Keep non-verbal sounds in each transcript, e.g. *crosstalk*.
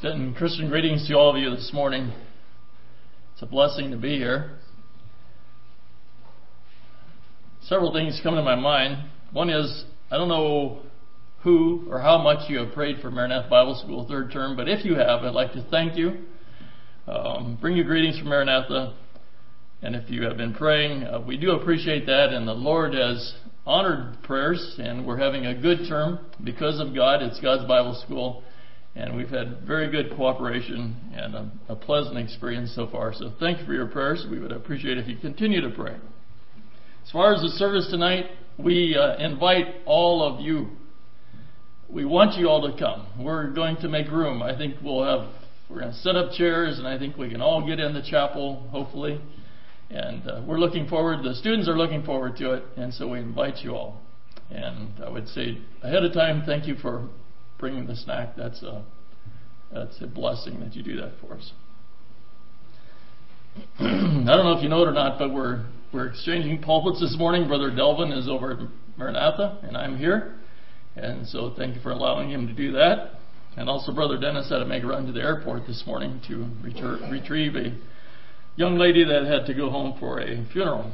Extending Christian greetings to all of you this morning. It's a blessing to be here. Several things come to my mind. One is, I don't know who or how much you have prayed for Maranatha Bible School third term, but if you have, I'd like to thank you. Um, bring you greetings from Maranatha. And if you have been praying, uh, we do appreciate that, and the Lord has honored prayers, and we're having a good term because of God. It's God's Bible School and we've had very good cooperation and a, a, pleasant experience so far. So thank you for your prayers. We would appreciate if you continue to pray. As far as the service tonight, we uh, invite all of you. We want you all to come. We're going to make room. I think we'll have we're going to set up chairs, and I think we can all get in the chapel, hopefully. And uh, we're looking forward. The students are looking forward to it, and so we invite you all. And I would say ahead of time, thank you for bringing the snack. That's a that's a blessing that you do that for us. *clears throat* I don't know if you know it or not, but we're we're exchanging pulpits this morning. Brother Delvin is over at Maranatha, and I'm here, and so thank you for allowing him to do that. And also, Brother Dennis had to make a run to the airport this morning to retur- retrieve a young lady that had to go home for a funeral.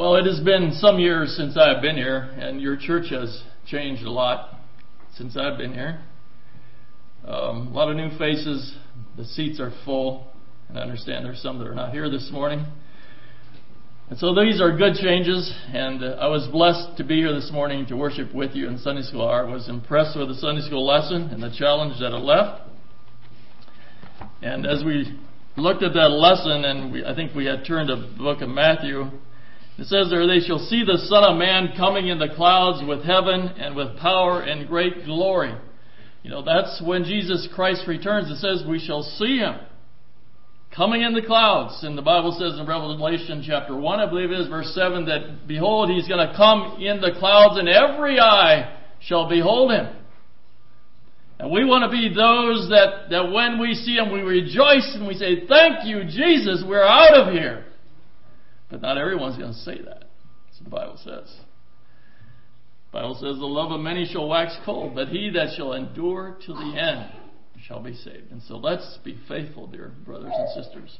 Well, it has been some years since I've been here, and your church has changed a lot since I've been here. Um, a lot of new faces. The seats are full, and I understand there's some that are not here this morning. And so these are good changes, and uh, I was blessed to be here this morning to worship with you in Sunday school. I was impressed with the Sunday school lesson and the challenge that it left. And as we looked at that lesson, and we, I think we had turned to the book of Matthew, it says there, they shall see the Son of Man coming in the clouds with heaven and with power and great glory. You know, that's when Jesus Christ returns. It says we shall see him coming in the clouds. And the Bible says in Revelation chapter 1, I believe it is, verse 7, that behold, he's going to come in the clouds and every eye shall behold him. And we want to be those that, that when we see him, we rejoice and we say, Thank you, Jesus, we're out of here. But not everyone's going to say that. That's what the Bible says. The Bible says, The love of many shall wax cold, but he that shall endure to the end shall be saved. And so let's be faithful, dear brothers and sisters.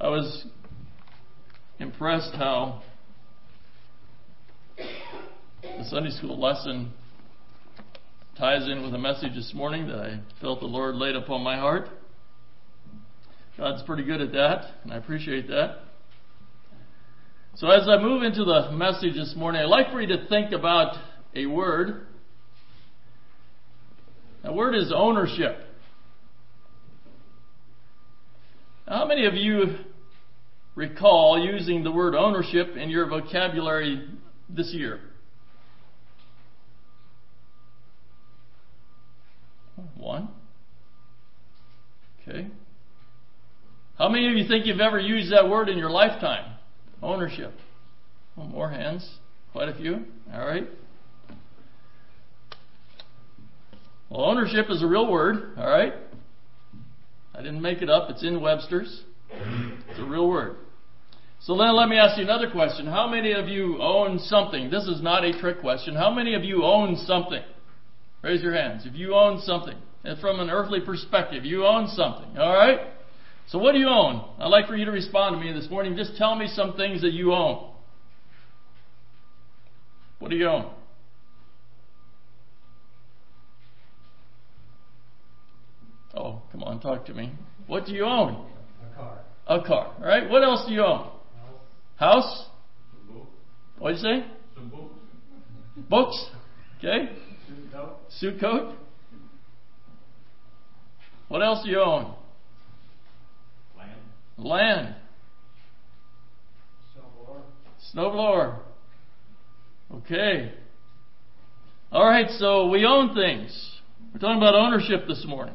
I was impressed how the Sunday school lesson ties in with a message this morning that I felt the Lord laid upon my heart. God's pretty good at that, and I appreciate that. So as I move into the message this morning, I'd like for you to think about a word. That word is ownership. How many of you recall using the word ownership in your vocabulary this year? One. Okay. How many of you think you've ever used that word in your lifetime? Ownership. Well, more hands. Quite a few. All right. Well, ownership is a real word. All right. I didn't make it up. It's in Webster's. It's a real word. So then let me ask you another question. How many of you own something? This is not a trick question. How many of you own something? Raise your hands. If you own something, and from an earthly perspective, you own something. All right? So what do you own? I'd like for you to respond to me this morning. Just tell me some things that you own. What do you own? Oh, come on, talk to me. What do you own? A car. A car. All right. What else do you own? House. House? What'd you say? Some books. Books? Okay. Suit coat. Suit coat? What else do you own? Land. Snowblower. Snowblower. Okay. All right, so we own things. We're talking about ownership this morning.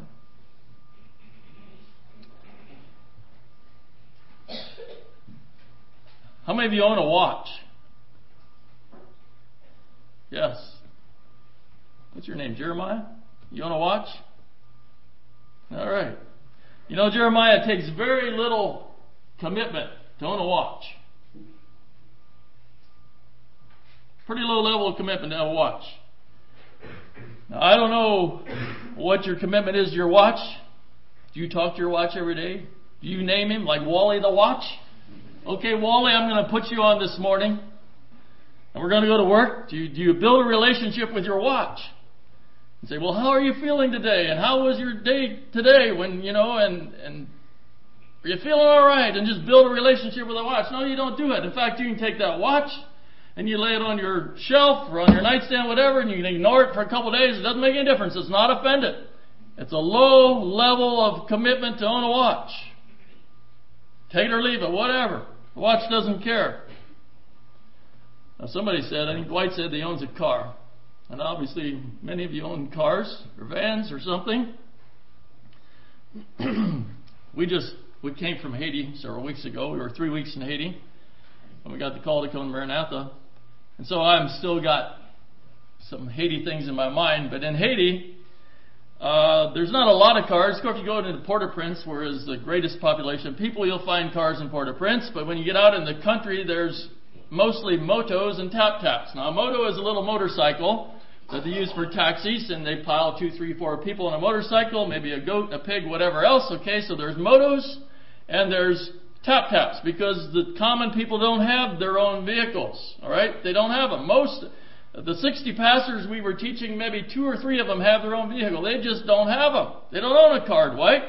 How many of you own a watch? Yes. What's your name? Jeremiah? You own a watch? All right. You know, Jeremiah takes very little commitment to own a watch. Pretty low level of commitment to have a watch. Now, I don't know what your commitment is to your watch. Do you talk to your watch every day? Do you name him like Wally the watch? Okay, Wally, I'm going to put you on this morning. And we're going to go to work. Do you, do you build a relationship with your watch? And say, well, how are you feeling today? And how was your day today? When, you know, and, and are you feeling all right? And just build a relationship with a watch. No, you don't do it. In fact, you can take that watch and you lay it on your shelf or on your nightstand, whatever, and you can ignore it for a couple of days. It doesn't make any difference. It's not offended. It's a low level of commitment to own a watch. Take it or leave it, whatever. The watch doesn't care. Now, somebody said, I think Dwight said he owns a car. And obviously, many of you own cars or vans or something. *clears throat* we just we came from Haiti several weeks ago. We were three weeks in Haiti when we got the call to come to Maranatha. And so I'm still got some Haiti things in my mind. But in Haiti, uh, there's not a lot of cars. Of course, if you go into Port-au-Prince, where is the greatest population of people, you'll find cars in Port-au-Prince. But when you get out in the country, there's mostly motos and tap taps. Now, a moto is a little motorcycle that they use for taxis, and they pile two, three, four people on a motorcycle, maybe a goat, a pig, whatever else. Okay, so there's motos and there's tap taps because the common people don't have their own vehicles. All right, they don't have them. Most the 60 pastors we were teaching, maybe two or three of them have their own vehicle. They just don't have them. They don't own a car, Dwight.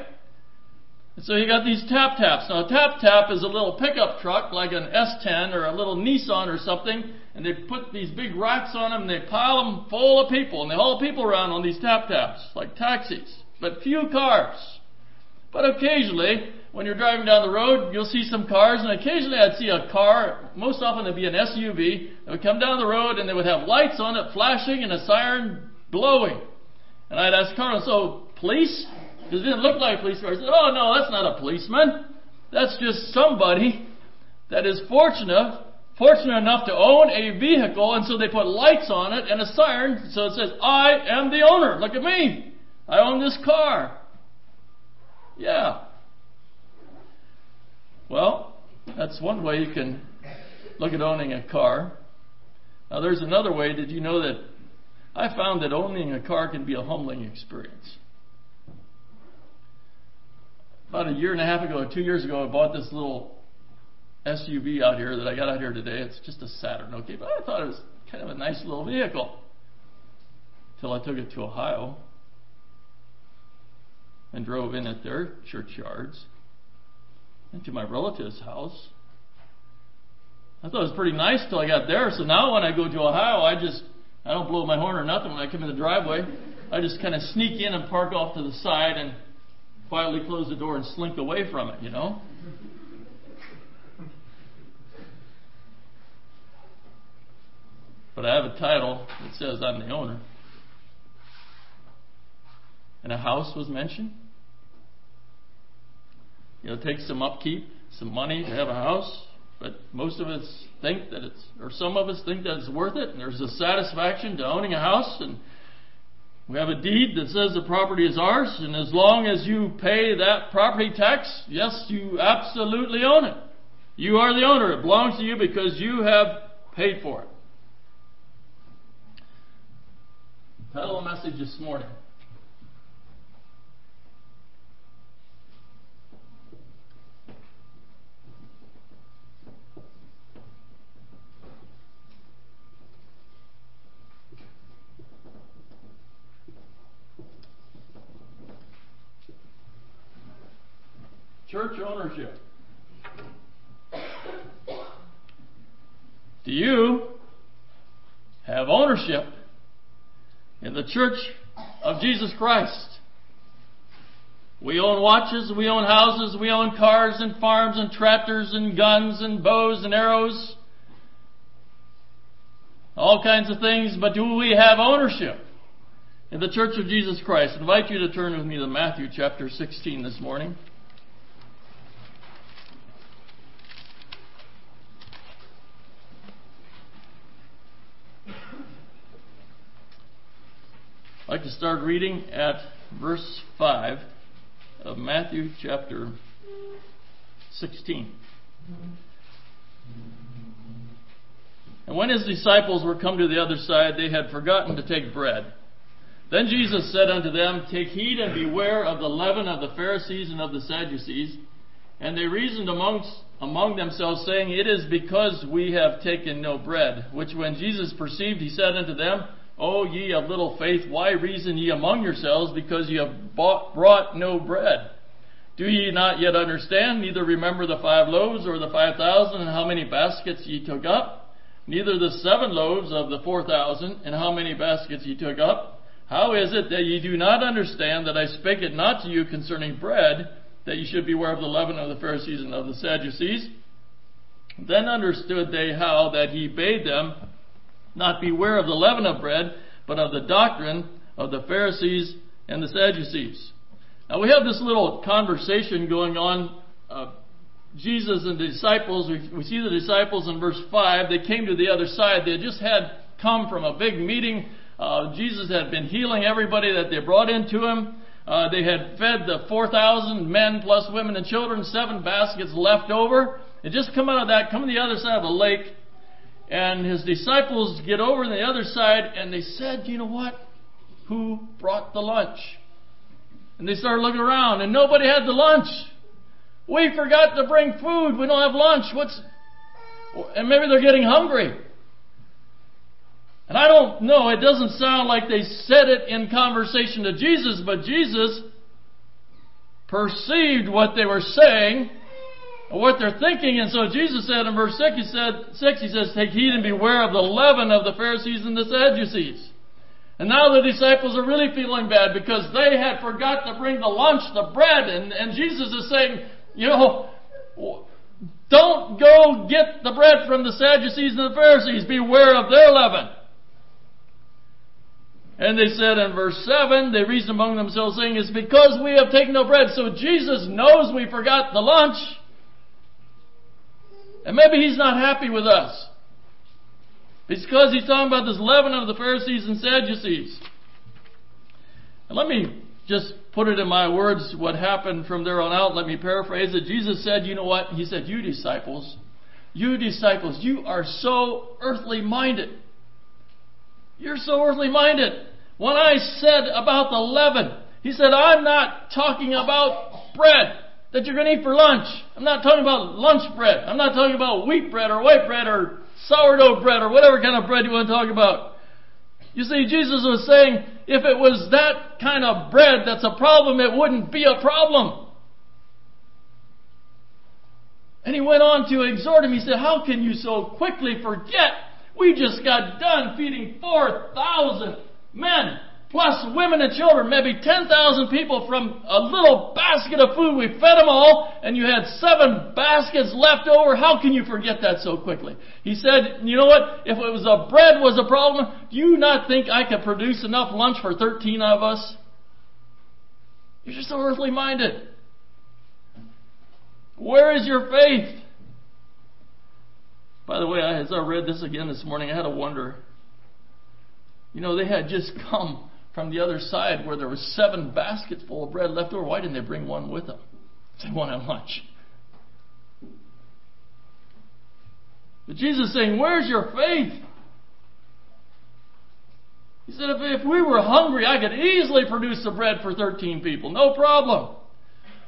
And so you got these tap taps. Now a tap tap is a little pickup truck like an S10 or a little Nissan or something, and they put these big racks on them and they pile them full of people and they haul people around on these tap taps like taxis, but few cars. But occasionally, when you're driving down the road, you'll see some cars, and occasionally I'd see a car, most often it'd be an SUV, that would come down the road and they would have lights on it flashing and a siren blowing. And I'd ask Carl, so police? Because it didn't look like a police car. I said, oh no, that's not a policeman. That's just somebody that is fortunate, fortunate enough to own a vehicle, and so they put lights on it and a siren, so it says, I am the owner. Look at me. I own this car. Yeah. Well, that's one way you can look at owning a car. Now, there's another way. Did you know that I found that owning a car can be a humbling experience? About a year and a half ago, or two years ago, I bought this little SUV out here that I got out here today. It's just a Saturn, okay, but I thought it was kind of a nice little vehicle. Till I took it to Ohio and drove in at their churchyards into my relative's house. I thought it was pretty nice till I got there. So now when I go to Ohio, I just I don't blow my horn or nothing when I come in the driveway. I just kind of sneak in and park off to the side and quietly close the door and slink away from it, you know? But I have a title that says I'm the owner. And a house was mentioned. You know, it takes some upkeep, some money to have a house, but most of us think that it's, or some of us think that it's worth it, and there's a satisfaction to owning a house, and we have a deed that says the property is ours, and as long as you pay that property tax, yes, you absolutely own it. You are the owner. It belongs to you because you have paid for it. Title message this morning Church ownership. Do you have ownership in the church of Jesus Christ? We own watches, we own houses, we own cars and farms and tractors and guns and bows and arrows, all kinds of things, but do we have ownership in the church of Jesus Christ? I invite you to turn with me to Matthew chapter 16 this morning. To start reading at verse 5 of Matthew chapter 16. And when his disciples were come to the other side, they had forgotten to take bread. Then Jesus said unto them, Take heed and beware of the leaven of the Pharisees and of the Sadducees. And they reasoned amongst, among themselves, saying, It is because we have taken no bread. Which when Jesus perceived, he said unto them, O ye of little faith, why reason ye among yourselves, because ye have bought, brought no bread? Do ye not yet understand, neither remember the five loaves or the five thousand, and how many baskets ye took up? Neither the seven loaves of the four thousand, and how many baskets ye took up? How is it that ye do not understand that I spake it not to you concerning bread, that ye should beware of the leaven of the Pharisees and of the Sadducees? Then understood they how that he bade them not beware of the leaven of bread, but of the doctrine of the Pharisees and the Sadducees. Now we have this little conversation going on. Uh, Jesus and the disciples, we, we see the disciples in verse 5, they came to the other side. They just had come from a big meeting. Uh, Jesus had been healing everybody that they brought into him. Uh, they had fed the 4,000 men plus women and children, seven baskets left over. And just come out of that, come to the other side of the lake, and his disciples get over on the other side, and they said, You know what? Who brought the lunch? And they started looking around, and nobody had the lunch. We forgot to bring food. We don't have lunch. What's. And maybe they're getting hungry. And I don't know, it doesn't sound like they said it in conversation to Jesus, but Jesus perceived what they were saying what they're thinking. And so Jesus said in verse 6, he said, 6, he says, Take heed and beware of the leaven of the Pharisees and the Sadducees. And now the disciples are really feeling bad because they had forgot to bring the lunch, the bread, and, and Jesus is saying, you know, don't go get the bread from the Sadducees and the Pharisees. Beware of their leaven. And they said in verse 7, they reasoned among themselves, saying, It's because we have taken no bread. So Jesus knows we forgot the lunch. And maybe he's not happy with us. Because he's talking about this leaven of the Pharisees and Sadducees. And let me just put it in my words what happened from there on out. Let me paraphrase it. Jesus said, You know what? He said, You disciples, you disciples, you are so earthly minded. You're so earthly minded. When I said about the leaven, he said, I'm not talking about bread that you're going to eat for lunch. I'm not talking about lunch bread. I'm not talking about wheat bread or white bread or sourdough bread or whatever kind of bread you want to talk about. You see, Jesus was saying if it was that kind of bread that's a problem, it wouldn't be a problem. And he went on to exhort him. He said, How can you so quickly forget? We just got done feeding 4,000 men plus women and children, maybe 10,000 people from a little basket of food. We fed them all, and you had seven baskets left over. How can you forget that so quickly? He said, you know what? If it was a bread was a problem, do you not think I could produce enough lunch for 13 of us? You're just so earthly minded. Where is your faith? By the way, as I read this again this morning, I had to wonder. You know, they had just come from the other side where there was seven baskets full of bread left over. Why didn't they bring one with them? *laughs* They wanted lunch. But Jesus is saying, Where's your faith? He said, if, if we were hungry, I could easily produce the bread for 13 people. No problem.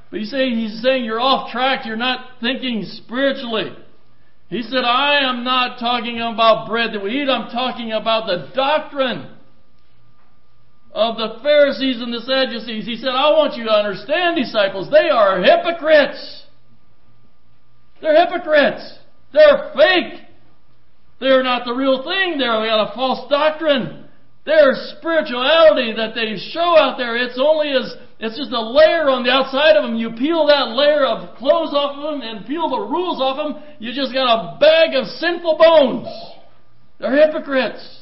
But he's saying, he's saying you're off track. You're not thinking spiritually. He said, I am not talking about bread that we eat. I'm talking about the doctrine of the Pharisees and the Sadducees. He said, I want you to understand, disciples, they are hypocrites. They're hypocrites. They're fake. They're not the real thing. They're got a false doctrine. Their spirituality that they show out there, it's only as it's just a layer on the outside of them. You peel that layer of clothes off of them and peel the rules off them, you just got a bag of sinful bones. They're hypocrites.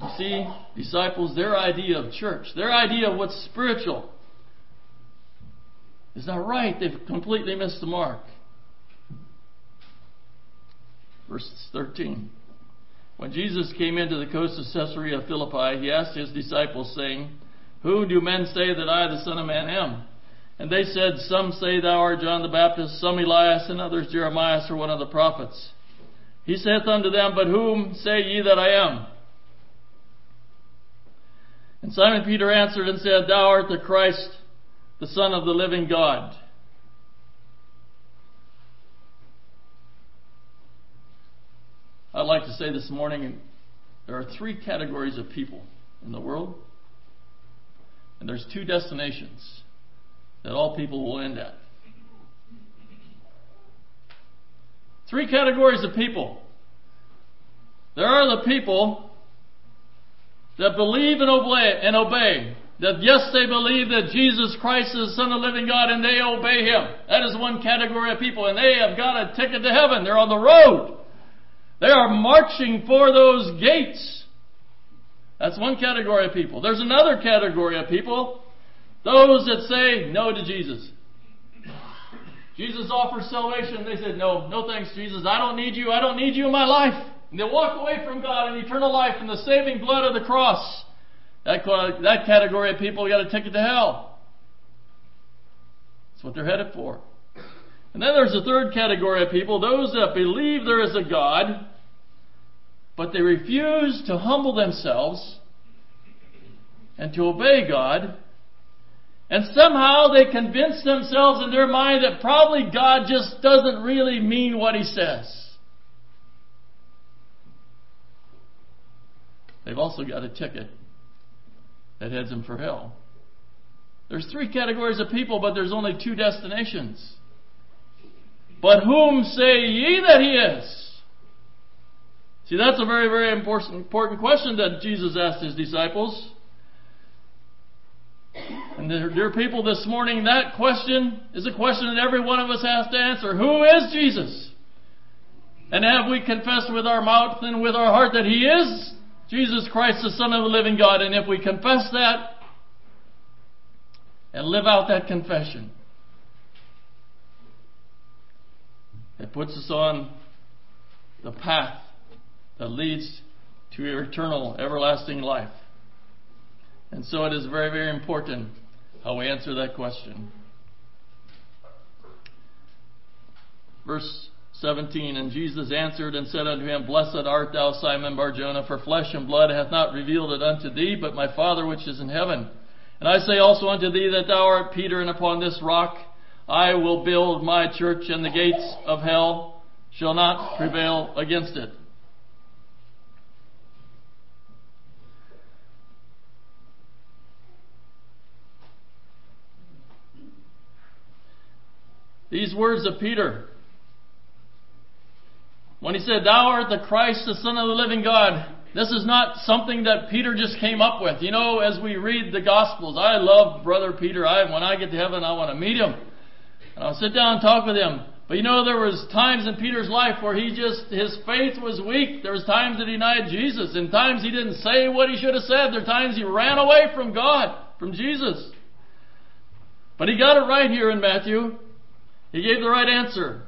You see, disciples, their idea of church, their idea of what's spiritual, is not right. They've completely missed the mark. Verse 13. When Jesus came into the coast of Caesarea Philippi, he asked his disciples, saying, Who do men say that I, the Son of Man, am? And they said, Some say thou art John the Baptist, some Elias, and others Jeremiah or one of the prophets. He saith unto them, But whom say ye that I am? And Simon Peter answered and said, Thou art the Christ, the Son of the living God. I'd like to say this morning there are three categories of people in the world, and there's two destinations that all people will end at. Three categories of people. There are the people that believe and obey, and obey. That yes, they believe that Jesus Christ is the Son of the living God and they obey Him. That is one category of people and they have got a ticket to heaven. They're on the road. They are marching for those gates. That's one category of people. There's another category of people. Those that say no to Jesus. Jesus offers salvation. They said, no, no thanks, Jesus. I don't need you. I don't need you in my life. And they walk away from God and eternal life and the saving blood of the cross. That, that category of people got a ticket to hell. That's what they're headed for. And then there's a third category of people, those that believe there is a God, but they refuse to humble themselves and to obey God. And somehow they convince themselves in their mind that probably God just doesn't really mean what he says. They've also got a ticket that heads them for hell. There's three categories of people, but there's only two destinations. But whom say ye that he is? See, that's a very, very important, question that Jesus asked his disciples. And dear people, this morning, that question is a question that every one of us has to answer. Who is Jesus? And have we confessed with our mouth and with our heart that He is Jesus Christ, the Son of the living God? And if we confess that and live out that confession, It puts us on the path that leads to eternal, everlasting life. And so it is very, very important how we answer that question. Verse 17 And Jesus answered and said unto him, Blessed art thou, Simon Barjona, for flesh and blood hath not revealed it unto thee, but my Father which is in heaven. And I say also unto thee that thou art Peter, and upon this rock I will build my church, and the gates of hell shall not prevail against it. These words of Peter, when he said, Thou art the Christ, the Son of the living God, this is not something that Peter just came up with. You know, as we read the Gospels, I love Brother Peter. I, when I get to heaven, I want to meet him. And I'll sit down and talk with him. But you know, there was times in Peter's life where he just, his faith was weak. There was times that he denied Jesus. And times he didn't say what he should have said. There are times he ran away from God, from Jesus. But he got it right here in Matthew. He gave the right answer.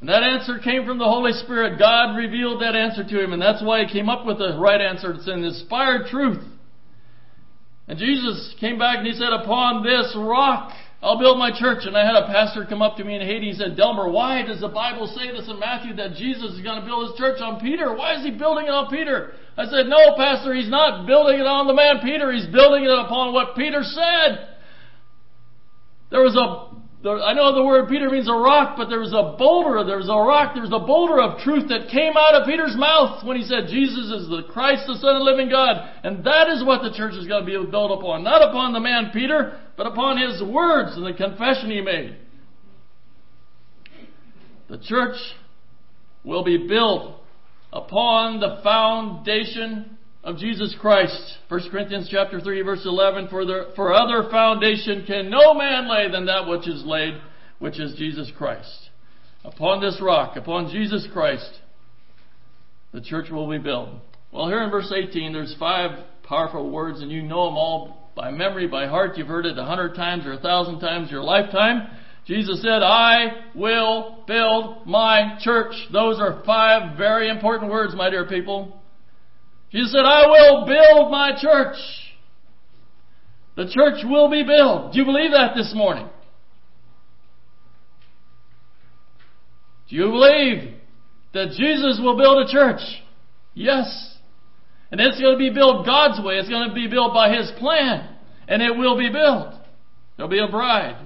And that answer came from the Holy Spirit. God revealed that answer to him, and that's why he came up with the right answer. It's an inspired truth. And Jesus came back and he said, Upon this rock I'll build my church. And I had a pastor come up to me in Haiti and said, Delmar, why does the Bible say this in Matthew that Jesus is going to build his church on Peter? Why is he building it on Peter? I said, No, Pastor, he's not building it on the man Peter. He's building it upon what Peter said. There was a I know the word Peter means a rock, but there was a boulder, there was a rock, there was a boulder of truth that came out of Peter's mouth when he said, Jesus is the Christ, the Son of the living God. And that is what the church is going to be built upon. Not upon the man Peter, but upon his words and the confession he made. The church will be built upon the foundation of Jesus Christ. 1 Corinthians chapter 3 verse 11, for, the, for other foundation can no man lay than that which is laid, which is Jesus Christ. Upon this rock, upon Jesus Christ, the church will be built. Well, here in verse 18, there's five powerful words, and you know them all by memory, by heart. You've heard it a hundred times or a thousand times your lifetime. Jesus said, I will build my church. Those are five very important words, my dear people. Jesus said, I will build my church. The church will be built. Do you believe that this morning? Do you believe that Jesus will build a church? Yes. And it's going to be built God's way. It's going to be built by His plan. And it will be built. There'll be a bride.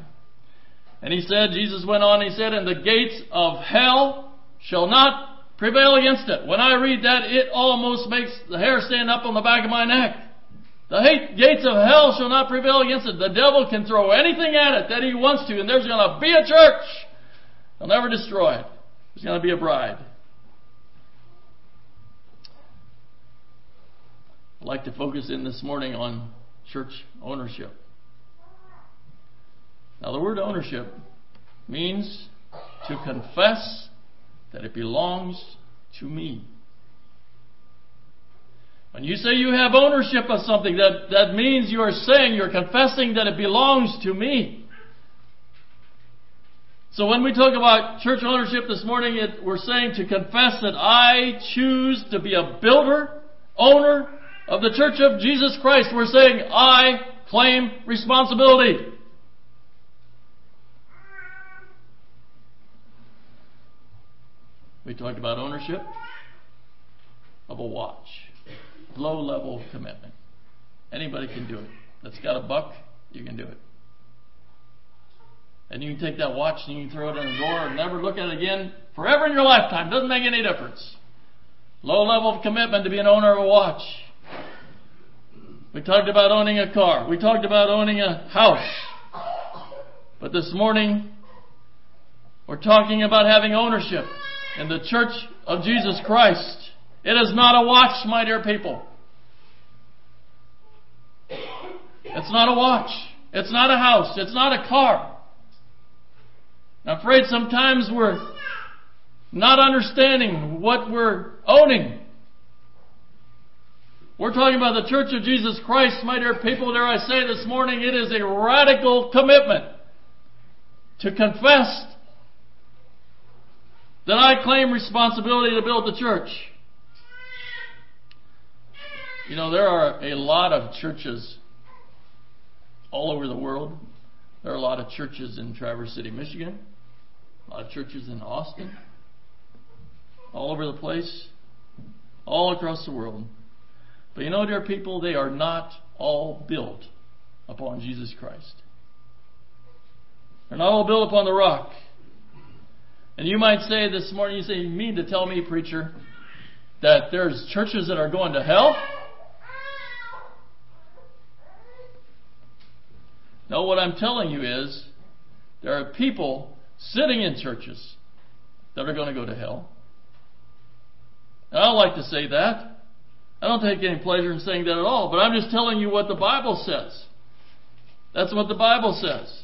And he said, Jesus went on, he said, and the gates of hell shall not prevail against it. When I read that, it almost makes the hair stand up on the back of my neck. The gates of hell shall not prevail against it. The devil can throw anything at it that he wants to, and there's going to be a church. They'll never destroy it. There's going to be a bride. I'd like to focus in this morning on church ownership. Now, the word ownership means to confess that it belongs to me. When you say you have ownership of something, that, that means you are saying, you're confessing that it belongs to me. So when we talk about church ownership this morning, it, we're saying to confess that I choose to be a builder, owner of the church of Jesus Christ. We're saying I claim responsibility. We talked about ownership of a watch low level commitment. Anybody can do it. That's got a buck, you can do it. And you can take that watch and you can throw it in the drawer and never look at it again forever in your lifetime. Doesn't make any difference. Low level of commitment to be an owner of a watch. We talked about owning a car. We talked about owning a house. But this morning, we're talking about having ownership in the church of Jesus Christ. It is not a watch, my dear people. It's not a watch. It's not a house. It's not a car. I'm afraid sometimes we're not understanding what we're owning. We're talking about the Church of Jesus Christ, my dear people. Dare I say this morning, it is a radical commitment to confess that I claim responsibility to build the church. You know, there are a lot of churches all over the world. There are a lot of churches in Traverse City, Michigan, a lot of churches in Austin, all over the place, all across the world. But you know, dear people, they are not all built upon Jesus Christ. They're not all built upon the rock. And you might say this morning, you say, you mean to tell me, preacher, that there's churches that are going to hell? No, what I'm telling you is there are people sitting in churches that are going to go to hell. And I don't like to say that. I don't take any pleasure in saying that at all, but I'm just telling you what the Bible says. That's what the Bible says.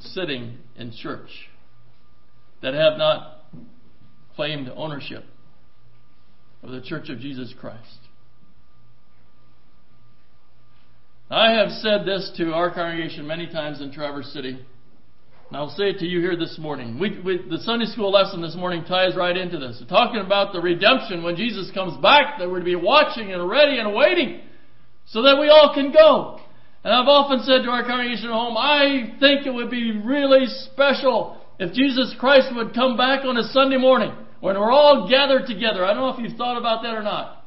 sitting in church that have not claimed ownership of the church of Jesus Christ. I have said this to our congregation many times in Traverse City, and I'll say it to you here this morning. We, we, the Sunday school lesson this morning ties right into this. We're talking about the redemption when Jesus comes back, that we're to be watching and ready and waiting so that we all can go. And I've often said to our congregation at home, I think it would be really special if Jesus Christ would come back on a Sunday morning when we're all gathered together. I don't know if you've thought about that or not.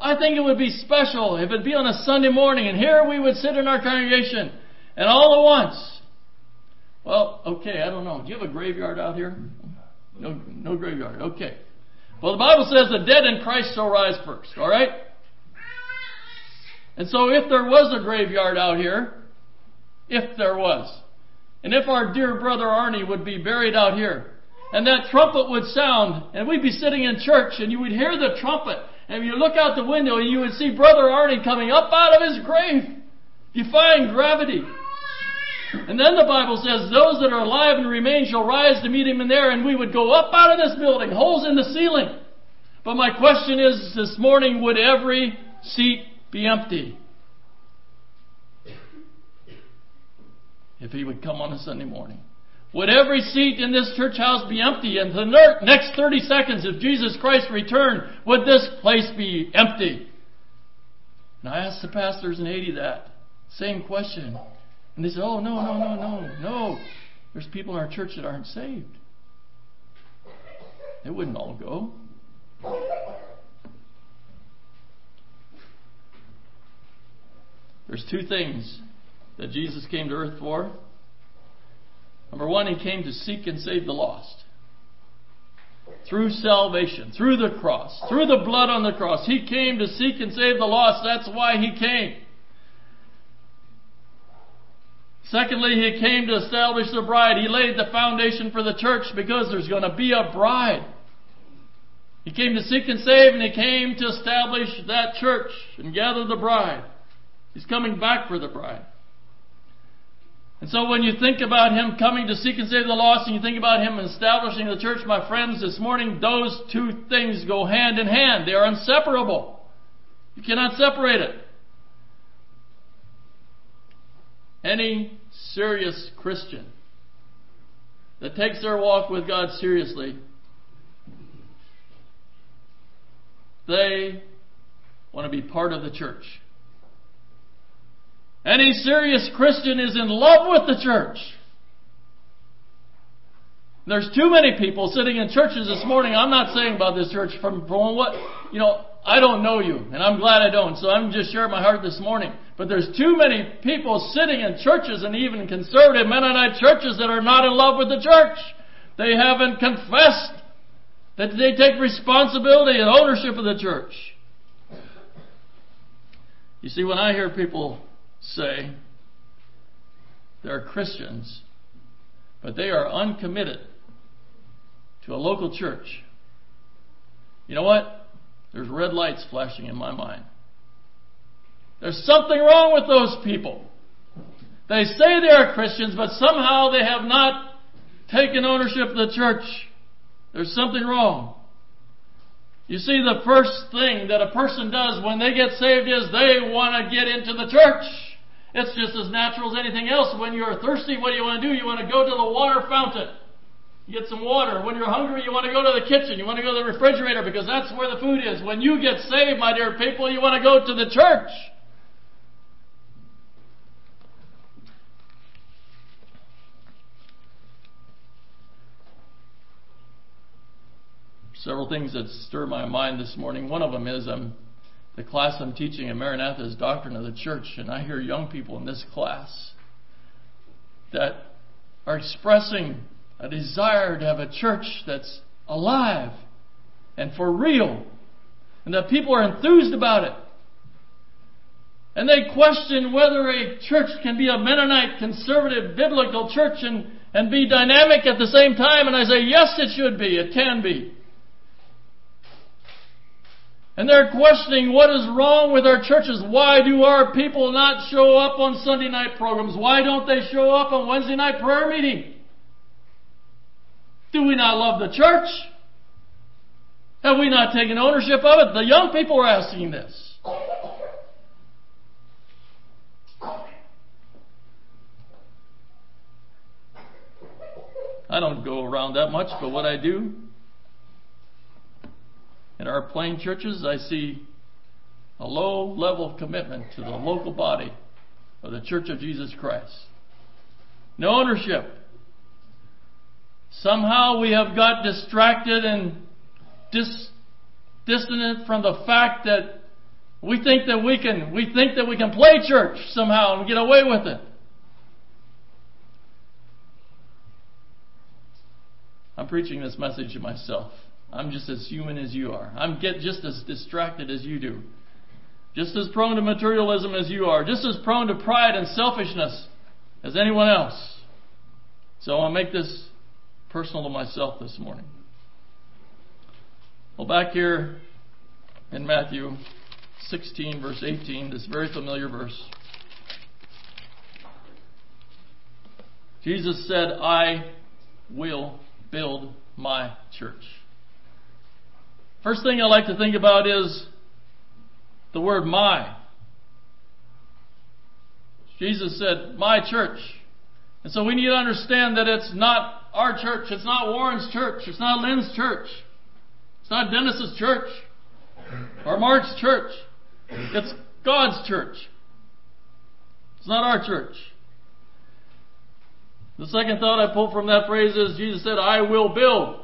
I think it would be special if it'd be on a Sunday morning and here we would sit in our congregation and all at once. Well, okay, I don't know. Do you have a graveyard out here? No, no graveyard. Okay. Well, the Bible says the dead in Christ shall rise first. All right. And so, if there was a graveyard out here, if there was, and if our dear brother Arnie would be buried out here, and that trumpet would sound, and we'd be sitting in church, and you would hear the trumpet, and you look out the window and you would see Brother Arnie coming up out of his grave, defying gravity. And then the Bible says, those that are alive and remain shall rise to meet him in there, and we would go up out of this building, holes in the ceiling, But my question is this morning would every seat be empty? If he would come on a Sunday morning. Would every seat in this church house be empty? And the next 30 seconds, if Jesus Christ returned, would this place be empty? And I asked the pastors in Haiti that same question. And they said, oh, no, no, no, no, no. There's people in our church that aren't saved. They wouldn't all go. There's two things that Jesus came to earth for. Number one, he came to seek and save the lost. Through salvation, through the cross, through the blood on the cross. He came to seek and save the lost. That's why he came. Secondly, he came to establish the bride. He laid the foundation for the church because there's going to be a bride. He came to seek and save, and he came to establish that church and gather the bride. He's coming back for the bride. And so when you think about him coming to seek and save the lost, and you think about him establishing the church, my friends, this morning, those two things go hand in hand. They are inseparable. You cannot separate it. Any serious Christian that takes their walk with God seriously, they want to be part of the church. Any serious Christian is in love with the church. There's too many people sitting in churches this morning. I'm not saying about this church from, from what, you know, I don't know you, and I'm glad I don't, so I'm just sharing my heart this morning. But there's too many people sitting in churches and even conservative Mennonite churches that are not in love with the church. They haven't confessed that they take responsibility and ownership of the church. You see, when I hear people say they're Christians, but they are uncommitted to a local church, you know what? There's red lights flashing in my mind. There's something wrong with those people. They say they are Christians, but somehow they have not taken ownership of the church. There's something wrong. You see, the first thing that a person does when they get saved is they want to get into the church. It's just as natural as anything else. When you're thirsty, what do you want to do? You want to go to the water fountain. You get some water. When you're hungry, you want to go to the kitchen. You want to go to the refrigerator because that's where the food is. When you get saved, my dear people, you want to go to the church. Several things that stir my mind this morning. One of them is um, the class I'm teaching in Maranatha is Doctrine of the Church, and I hear young people in this class that are expressing a desire to have a church that's alive and for real, and that people are enthused about it. And they question whether a church can be a Mennonite, conservative, biblical church and, and be dynamic at the same time. And I say, yes, it should be. It can be. And they're questioning what is wrong with our churches. Why do our people not show up on Sunday night programs? Why don't they show up on Wednesday night prayer meeting? Do we not love the church? Have we not taken ownership of it? The young people are asking this. I don't go around that much, but what I do in our plain churches, I see a low level of commitment to the local body of the Church of Jesus Christ. No ownership. Somehow we have got distracted and dis- distant from the fact that we think that we can we think that we can play church somehow and get away with it. I'm preaching this message to myself. I'm just as human as you are. I'm get just as distracted as you do. Just as prone to materialism as you are. Just as prone to pride and selfishness as anyone else. So I'll make this personal to myself this morning. Well, back here in Matthew 16, verse 18, this very familiar verse. Jesus said, I will build my church. First thing I like to think about is the word my. Jesus said, my church. And so we need to understand that it's not our church, it's not Warren's church, it's not Lynn's church, it's not Dennis's church, or Mark's church. It's God's church. It's not our church. The second thought I pull from that phrase is Jesus said, I will build.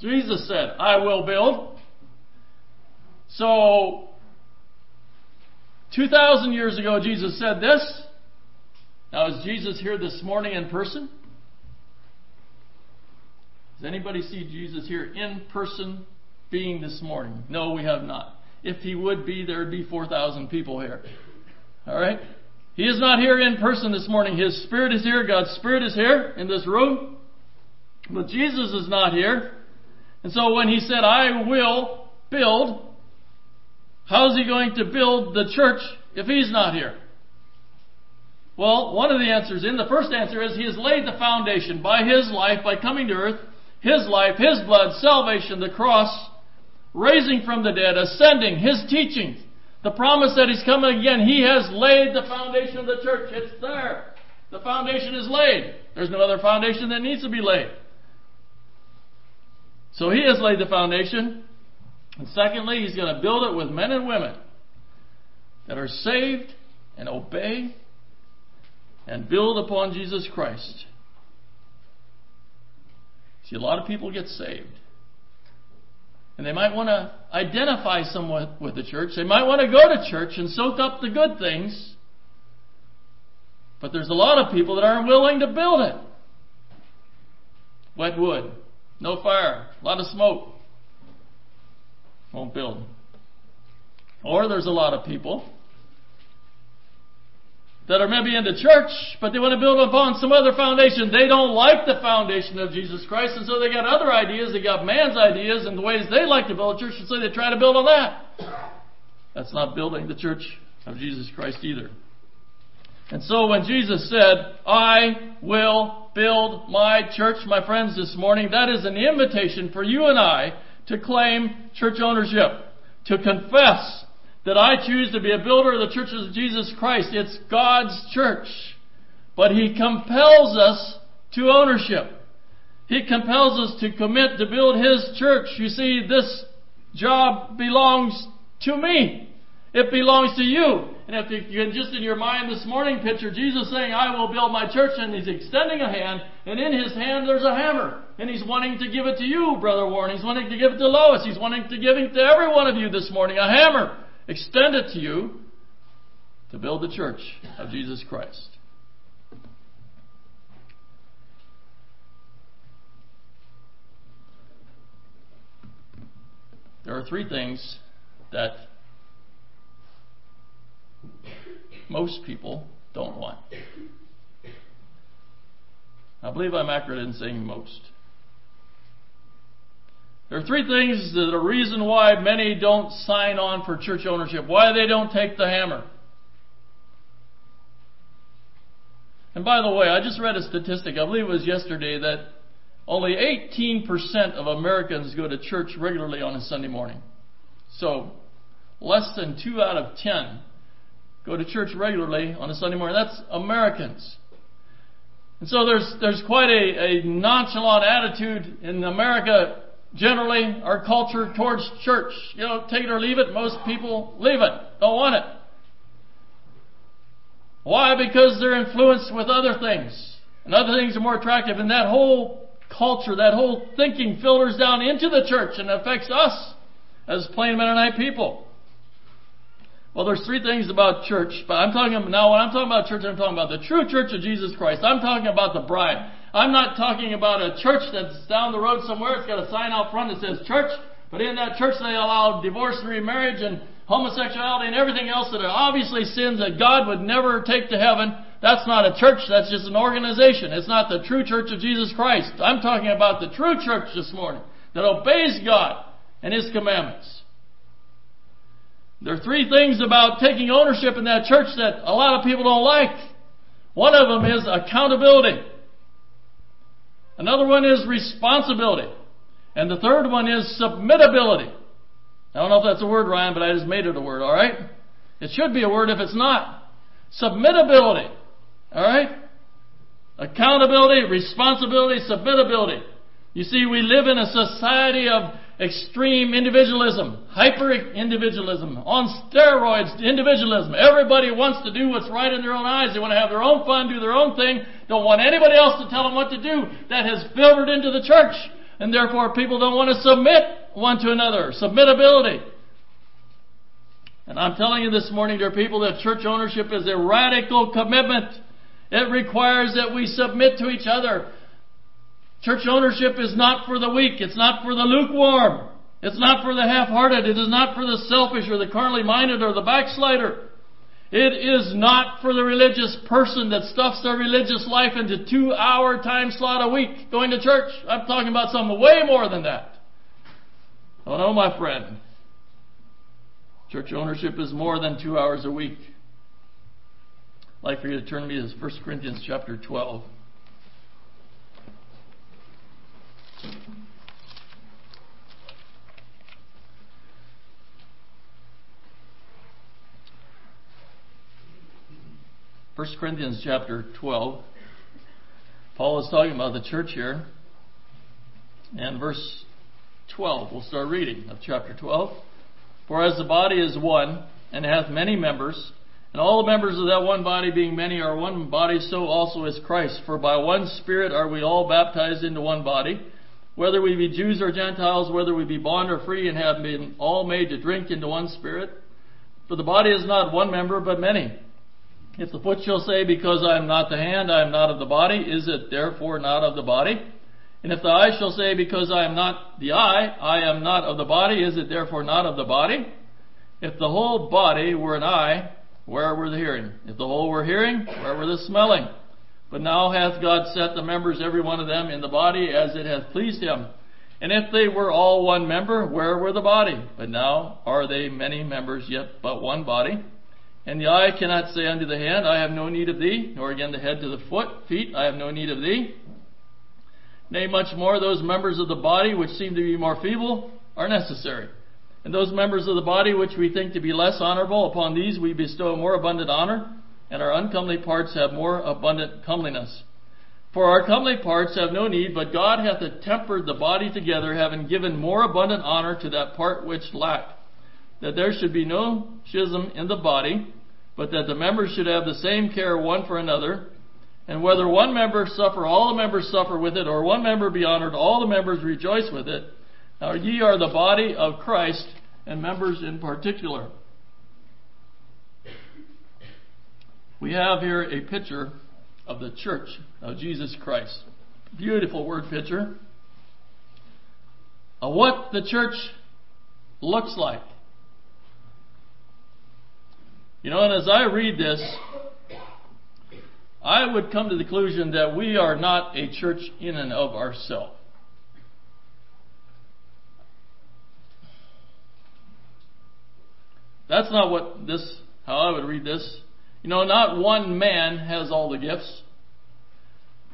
Jesus said, I will build. So, 2,000 years ago, Jesus said this. Now, is Jesus here this morning in person? Does anybody see Jesus here in person being this morning? No, we have not. If he would be, there would be 4,000 people here. All right? He is not here in person this morning. His Spirit is here. God's Spirit is here in this room. But Jesus is not here. And so when he said, I will build, how is he going to build the church if he's not here? Well, one of the answers in the first answer is he has laid the foundation by his life, by coming to earth, his life, his blood, salvation, the cross, raising from the dead, ascending, his teachings, the promise that he's coming again. He has laid the foundation of the church. It's there. The foundation is laid. There's no other foundation that needs to be laid. So he has laid the foundation. And secondly, he's going to build it with men and women that are saved and obey and build upon Jesus Christ. See, a lot of people get saved. And they might want to identify somewhat with the church. They might want to go to church and soak up the good things. But there's a lot of people that aren't willing to build it. Wet wood. No fire. A lot of smoke. Won't build. Or there's a lot of people that are maybe into church, but they want to build upon some other foundation. They don't like the foundation of Jesus Christ, and so they got other ideas. They got man's ideas and the ways they like to build a church, and so they try to build on that. That's not building the church of Jesus Christ either. And so when Jesus said, I will build my church, my friends, this morning, that is an invitation for you and I to claim church ownership, to confess that I choose to be a builder of the church of Jesus Christ. It's God's church. But He compels us to ownership. He compels us to commit to build His church. You see, this job belongs to me. It belongs to you. And if you can just in your mind this morning picture Jesus saying, I will build my church, and he's extending a hand, and in his hand there's a hammer. And he's wanting to give it to you, Brother Warren. He's wanting to give it to Lois. He's wanting to give it to every one of you this morning, a hammer. Extend it to you to build the church of Jesus Christ. There are three things that most people don't want. I believe I'm accurate in saying most. There are three things that are reason why many don't sign on for church ownership, why they don't take the hammer. And by the way, I just read a statistic, I believe it was yesterday, that only 18% of Americans go to church regularly on a Sunday morning. So, less than 2 out of 10 go to church regularly on a Sunday morning. That's Americans. And so there's, there's quite a, a nonchalant attitude in America generally, our culture towards church. You know, take it or leave it. Most people leave it. Don't want it. Why? Because they're influenced with other things. And other things are more attractive. And that whole culture, that whole thinking filters down into the church and affects us as plain Mennonite people. Well, there's three things about church, but I'm talking now when I'm talking about church, I'm talking about the true church of Jesus Christ. I'm talking about the bride. I'm not talking about a church that's down the road somewhere. It's got a sign out front that says church, but in that church they allow divorce and remarriage and homosexuality and everything else that are obviously sins that God would never take to heaven. That's not a church, that's just an organization. It's not the true church of Jesus Christ. I'm talking about the true church this morning that obeys God and His commandments. There are three things about taking ownership in that church that a lot of people don't like. One of them is accountability. Another one is responsibility. And the third one is submittability. I don't know if that's a word, Ryan, but I just made it a word, alright? It should be a word if it's not. Submittability. Alright? Accountability, responsibility, submittability. You see, we live in a society of extreme individualism, hyper individualism, on steroids individualism. Everybody wants to do what's right in their own eyes. They want to have their own fun, do their own thing, don't want anybody else to tell them what to do. That has filtered into the church. And therefore people don't want to submit one to another. Submittability. And I'm telling you this morning, dear people, that church ownership is a radical commitment. It requires that we submit to each other. Church ownership is not for the weak. It's not for the lukewarm. It's not for the half-hearted. It is not for the selfish or the carnally minded or the backslider. It is not for the religious person that stuffs their religious life into two hour time slot a week going to church. I'm talking about something way more than that. Oh no, my friend. Church ownership is more than two hours a week. I'd like for you to turn me to 1 Corinthians chapter 12. 1 Corinthians chapter 12. Paul is talking about the church here. And verse 12, we'll start reading of chapter 12. For as the body is one, and hath many members, and all the members of that one body being many are one body, so also is Christ. For by one Spirit are we all baptized into one body, whether we be Jews or Gentiles, whether we be bond or free, and have been all made to drink into one Spirit. For the body is not one member, but many. If the foot shall say, Because I am not the hand, I am not of the body, is it therefore not of the body? And if the eye shall say, Because I am not the eye, I am not of the body, is it therefore not of the body? If the whole body were an eye, where were the hearing? If the whole were hearing, where were the smelling? But now hath God set the members, every one of them, in the body as it hath pleased him. And if they were all one member, where were the body? But now are they many members, yet but one body. And the eye cannot say unto the hand, I have no need of thee, nor again the head to the foot, feet, I have no need of thee. Nay, much more, those members of the body which seem to be more feeble are necessary. And those members of the body which we think to be less honorable, upon these we bestow more abundant honor, and our uncomely parts have more abundant comeliness. For our comely parts have no need, but God hath tempered the body together, having given more abundant honor to that part which lacked, that there should be no schism in the body, but that the members should have the same care one for another. And whether one member suffer, all the members suffer with it, or one member be honored, all the members rejoice with it. Now ye are the body of Christ, and members in particular. We have here a picture of the church of Jesus Christ. Beautiful word picture of what the church looks like. You know, and as I read this, I would come to the conclusion that we are not a church in and of ourselves. That's not what this, how I would read this. You know, not one man has all the gifts.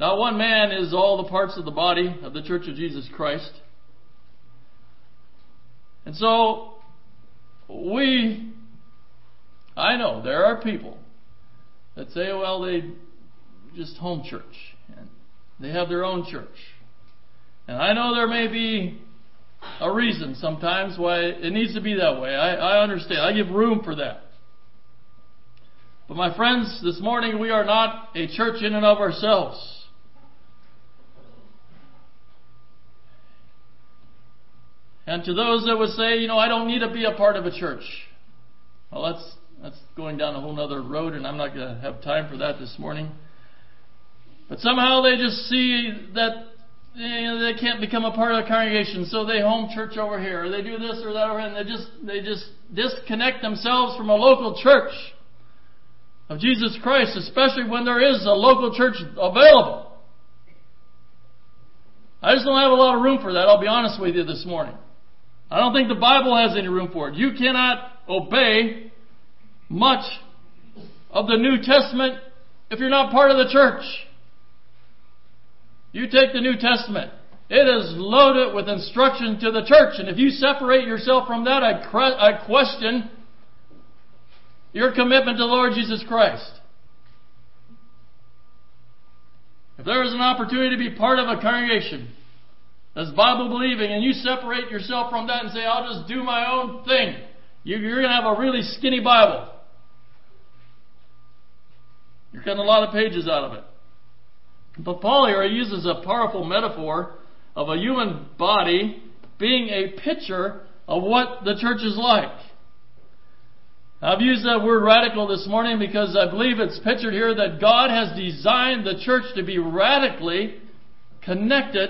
Not one man is all the parts of the body of the Church of Jesus Christ. And so, we, I know there are people that say, well, they just home church. And they have their own church. And I know there may be a reason sometimes why it needs to be that way. I, I understand. I give room for that. But my friends, this morning we are not a church in and of ourselves. And to those that would say, you know, I don't need to be a part of a church. Well, that's, that's going down a whole other road, and I'm not going to have time for that this morning. But somehow they just see that you know, they can't become a part of the congregation, so they home church over here, or they do this or that, and they just they just disconnect themselves from a local church of Jesus Christ, especially when there is a local church available. I just don't have a lot of room for that. I'll be honest with you this morning. I don't think the Bible has any room for it. You cannot obey much of the New Testament if you're not part of the church. You take the New Testament. It is loaded with instruction to the church. And if you separate yourself from that, I, question your commitment to the Lord Jesus Christ. If there is an opportunity to be part of a congregation that's Bible believing and you separate yourself from that and say, I'll just do my own thing, you're going to have a really skinny Bible. You're cutting a lot of pages out of it. But Paul here uses a powerful metaphor of a human body being a picture of what the church is like. I've used that word radical this morning because I believe it's pictured here that God has designed the church to be radically connected,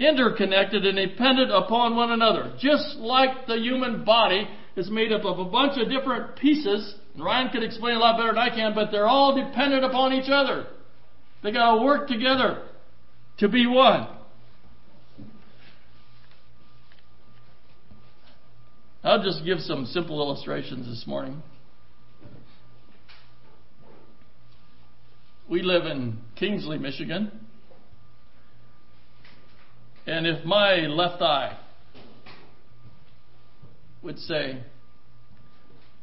interconnected, and dependent upon one another. Just like the human body is made up of a bunch of different pieces. Ryan could explain a lot better than I can, but they're all dependent upon each other. They gotta work together to be one. I'll just give some simple illustrations this morning. We live in Kingsley, Michigan. And if my left eye would say,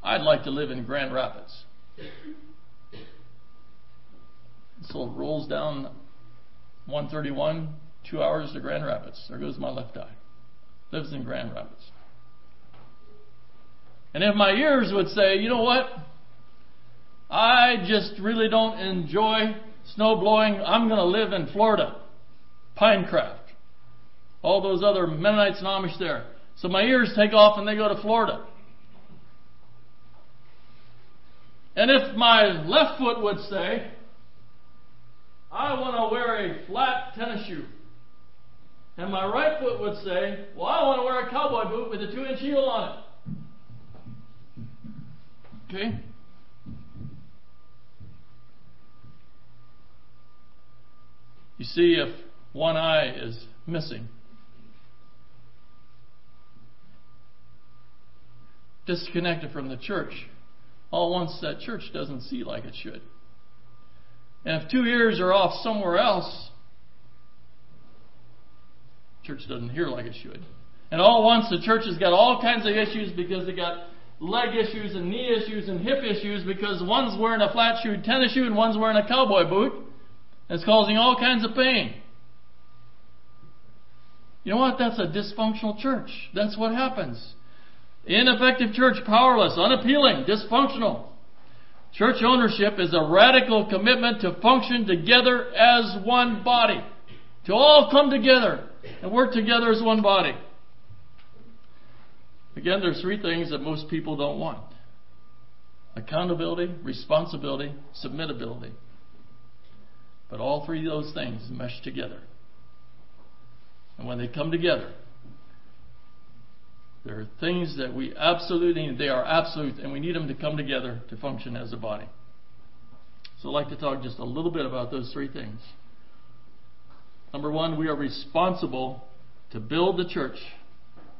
I'd like to live in Grand Rapids. So it rolls down 131, two hours to Grand Rapids. There goes my left eye. Lives in Grand Rapids. And if my ears would say, you know what? I just really don't enjoy snow blowing. I'm going to live in Florida. Pinecraft. All those other Mennonites and Amish there. So my ears take off and they go to Florida. And if my left foot would say, I want to wear a flat tennis shoe. And my right foot would say, Well, I want to wear a cowboy boot with a two inch heel on it. Okay? You see, if one eye is missing, disconnected from the church, all once that church doesn't see like it should. And if two ears are off somewhere else, church doesn't hear like it should. And all once the church has got all kinds of issues because they got leg issues and knee issues and hip issues because one's wearing a flat shoe tennis shoe and one's wearing a cowboy boot. It's causing all kinds of pain. You know what? That's a dysfunctional church. That's what happens. Ineffective church, powerless, unappealing, dysfunctional. Church ownership is a radical commitment to function together as one body. To all come together and work together as one body. Again, there's three things that most people don't want accountability, responsibility, submittability. But all three of those things mesh together. And when they come together, there are things that we absolutely need. They are absolute, and we need them to come together to function as a body. So I'd like to talk just a little bit about those three things. Number one, we are responsible to build the church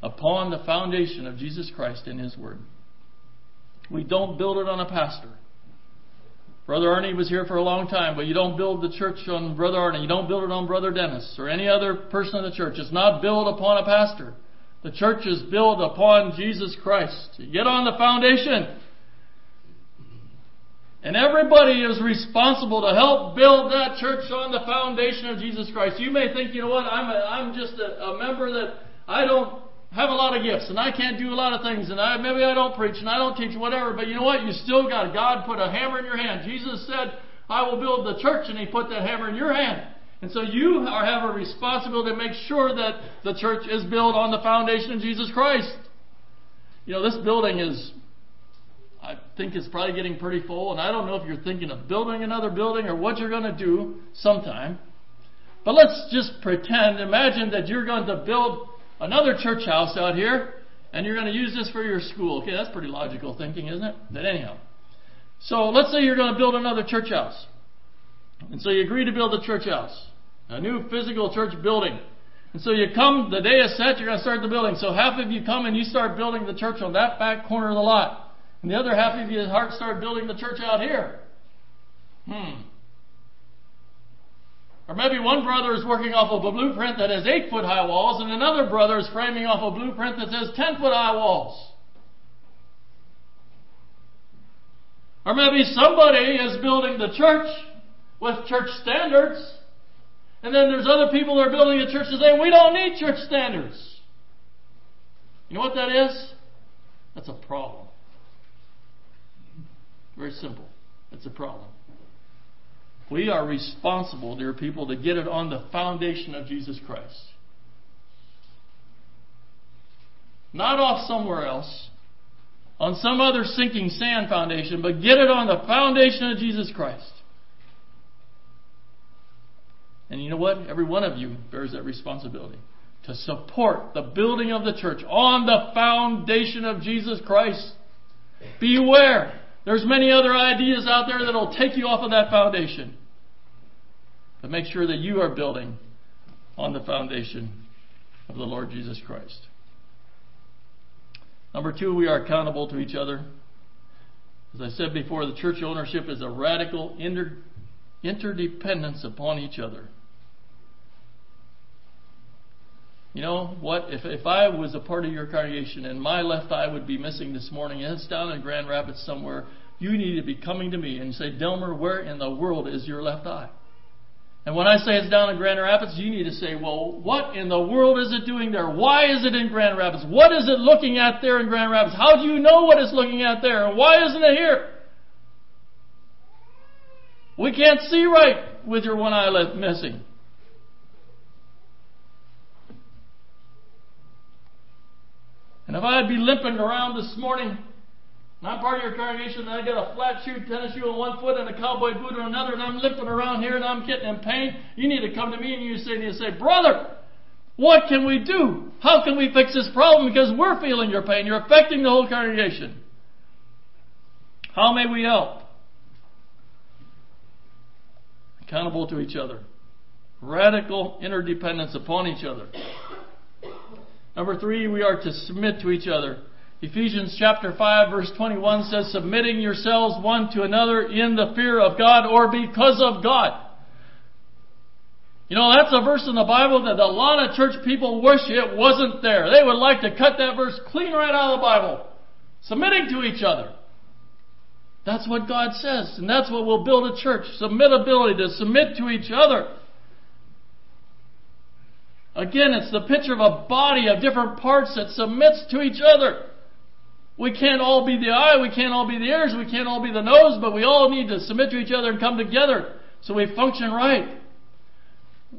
upon the foundation of Jesus Christ and His Word. We don't build it on a pastor. Brother Arnie was here for a long time, but you don't build the church on Brother Arnie. You don't build it on Brother Dennis or any other person in the church. It's not built upon a pastor. The church is built upon Jesus Christ. You get on the foundation. And everybody is responsible to help build that church on the foundation of Jesus Christ. You may think, you know what, I'm, a, I'm just a, a member that I don't have a lot of gifts and I can't do a lot of things and I, maybe I don't preach and I don't teach whatever, but you know what? You still got God put a hammer in your hand. Jesus said, I will build the church and he put that hammer in your hand. And so you are, have a responsibility to make sure that the church is built on the foundation of Jesus Christ. You know, this building is, I think it's probably getting pretty full, and I don't know if you're thinking of building another building or what you're going to do sometime. But let's just pretend, imagine that you're going to build another church house out here, and you're going to use this for your school. Okay, that's pretty logical thinking, isn't it? But anyhow. So let's say you're going to build another church house. And so you agree to build a church house, a new physical church building. And so you come, the day is set, you're going to start the building. So half of you come and you start building the church on that back corner of the lot. And the other half of you start building the church out here. Hmm. Or maybe one brother is working off of a blueprint that has 8 foot high walls, and another brother is framing off a blueprint that says 10 foot high walls. Or maybe somebody is building the church with church standards, and then there's other people that are building the church that say, we don't need church standards. You know what that is? That's a problem. Very simple. It's a problem. We are responsible, dear people, to get it on the foundation of Jesus Christ. Not off somewhere else, on some other sinking sand foundation, but get it on the foundation of Jesus Christ. And you know what? Every one of you bears that responsibility to support the building of the church on the foundation of Jesus Christ. Beware. There's many other ideas out there that'll take you off of that foundation. But make sure that you are building on the foundation of the Lord Jesus Christ. Number two, we are accountable to each other. As I said before, the church ownership is a radical inter- interdependence upon each other. You know what? If, if I was a part of your congregation and my left eye would be missing this morning and it's down in Grand Rapids somewhere, you need to be coming to me and say, Delmar, where in the world is your left eye? And when I say it's down in Grand Rapids, you need to say, well, what in the world is it doing there? Why is it in Grand Rapids? What is it looking at there in Grand Rapids? How do you know what it's looking at there? And why isn't it here? We can't see right with your one eye left missing. And if I'd be limping around this morning, and I'm part of your congregation, and I got a flat shoe, tennis shoe on one foot, and a cowboy boot on another, and I'm limping around here, and I'm getting in pain, you need to come to me and you say, to you say, brother, what can we do? How can we fix this problem? Because we're feeling your pain. You're affecting the whole congregation. How may we help? Accountable to each other. Radical interdependence upon each other. Number three, we are to submit to each other. Ephesians chapter 5 verse 21 says, submitting yourselves one to another in the fear of God or because of God. You know, that's a verse in the Bible that a lot of church people wish it wasn't there. They would like to cut that verse clean right out of the Bible. Submitting to each other. That's what God says, and that's what will build a church. Submittability, to submit to each other. Again, it's the picture of a body of different parts that submits to each other. We can't all be the eye, we can't all be the ears, we can't all be the nose, but we all need to submit to each other and come together so we function right.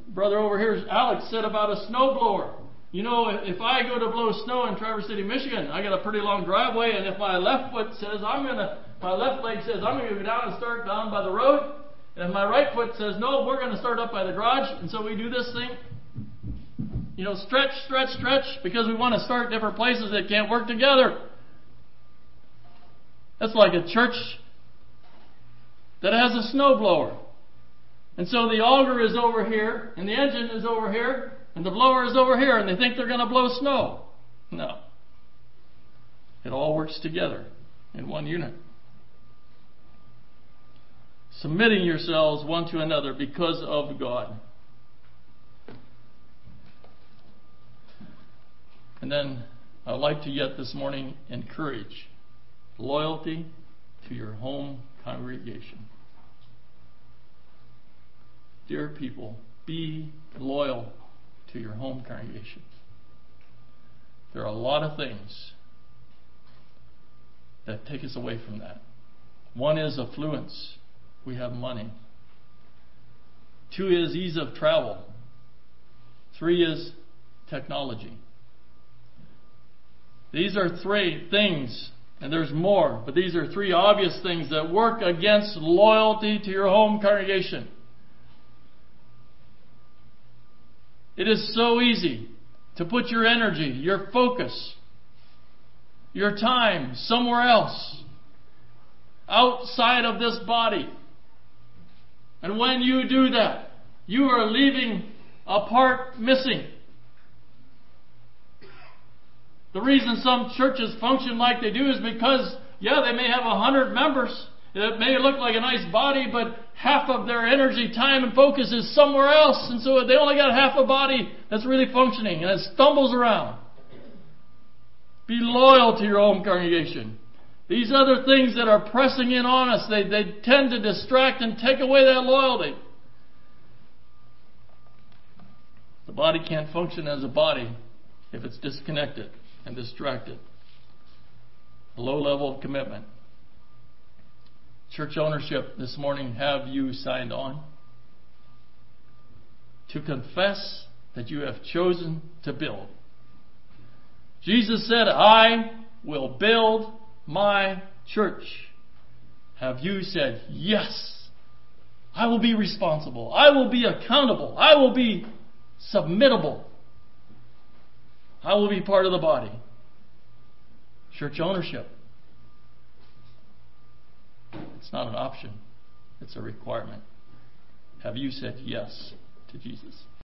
Brother over here, Alex said about a snowblower. You know, if I go to blow snow in Traverse City, Michigan, I got a pretty long driveway, and if my left foot says I'm gonna, my left leg says I'm gonna go down and start down by the road, and if my right foot says no, we're gonna start up by the garage, and so we do this thing you know, stretch, stretch, stretch, because we want to start different places that can't work together. That's like a church that has a snowblower. And so the auger is over here, and the engine is over here, and the blower is over here, and they think they're going to blow snow. No. It all works together in one unit. Submitting yourselves one to another because of God. And then I'd like to yet this morning encourage loyalty to your home congregation. Dear people, be loyal to your home congregation. There are a lot of things that take us away from that. One is affluence. We have money. Two is ease of travel. Three is technology. These are three things, and there's more, but these are three obvious things that work against loyalty to your home congregation. It is so easy to put your energy, your focus, your time somewhere else, outside of this body. And when you do that, you are leaving a part missing. The reason some churches function like they do is because, yeah, they may have a hundred members, It may look like a nice body, but half of their energy, time, and focus is somewhere else. And so they only got half a body that's really functioning and it stumbles around. Be loyal to your home congregation. These other things that are pressing in on us, they, they tend to distract and take away that loyalty. The body can't function as a body if it's disconnected and distracted. A low level of commitment. Church ownership this morning, have you signed on? To confess that you have chosen to build. Jesus said, I will build my church. Have you said, Yes, I will be responsible. I will be accountable. I will be submittable. I will be part of the body. Church ownership. It's not an option, it's a requirement. Have you said yes to Jesus?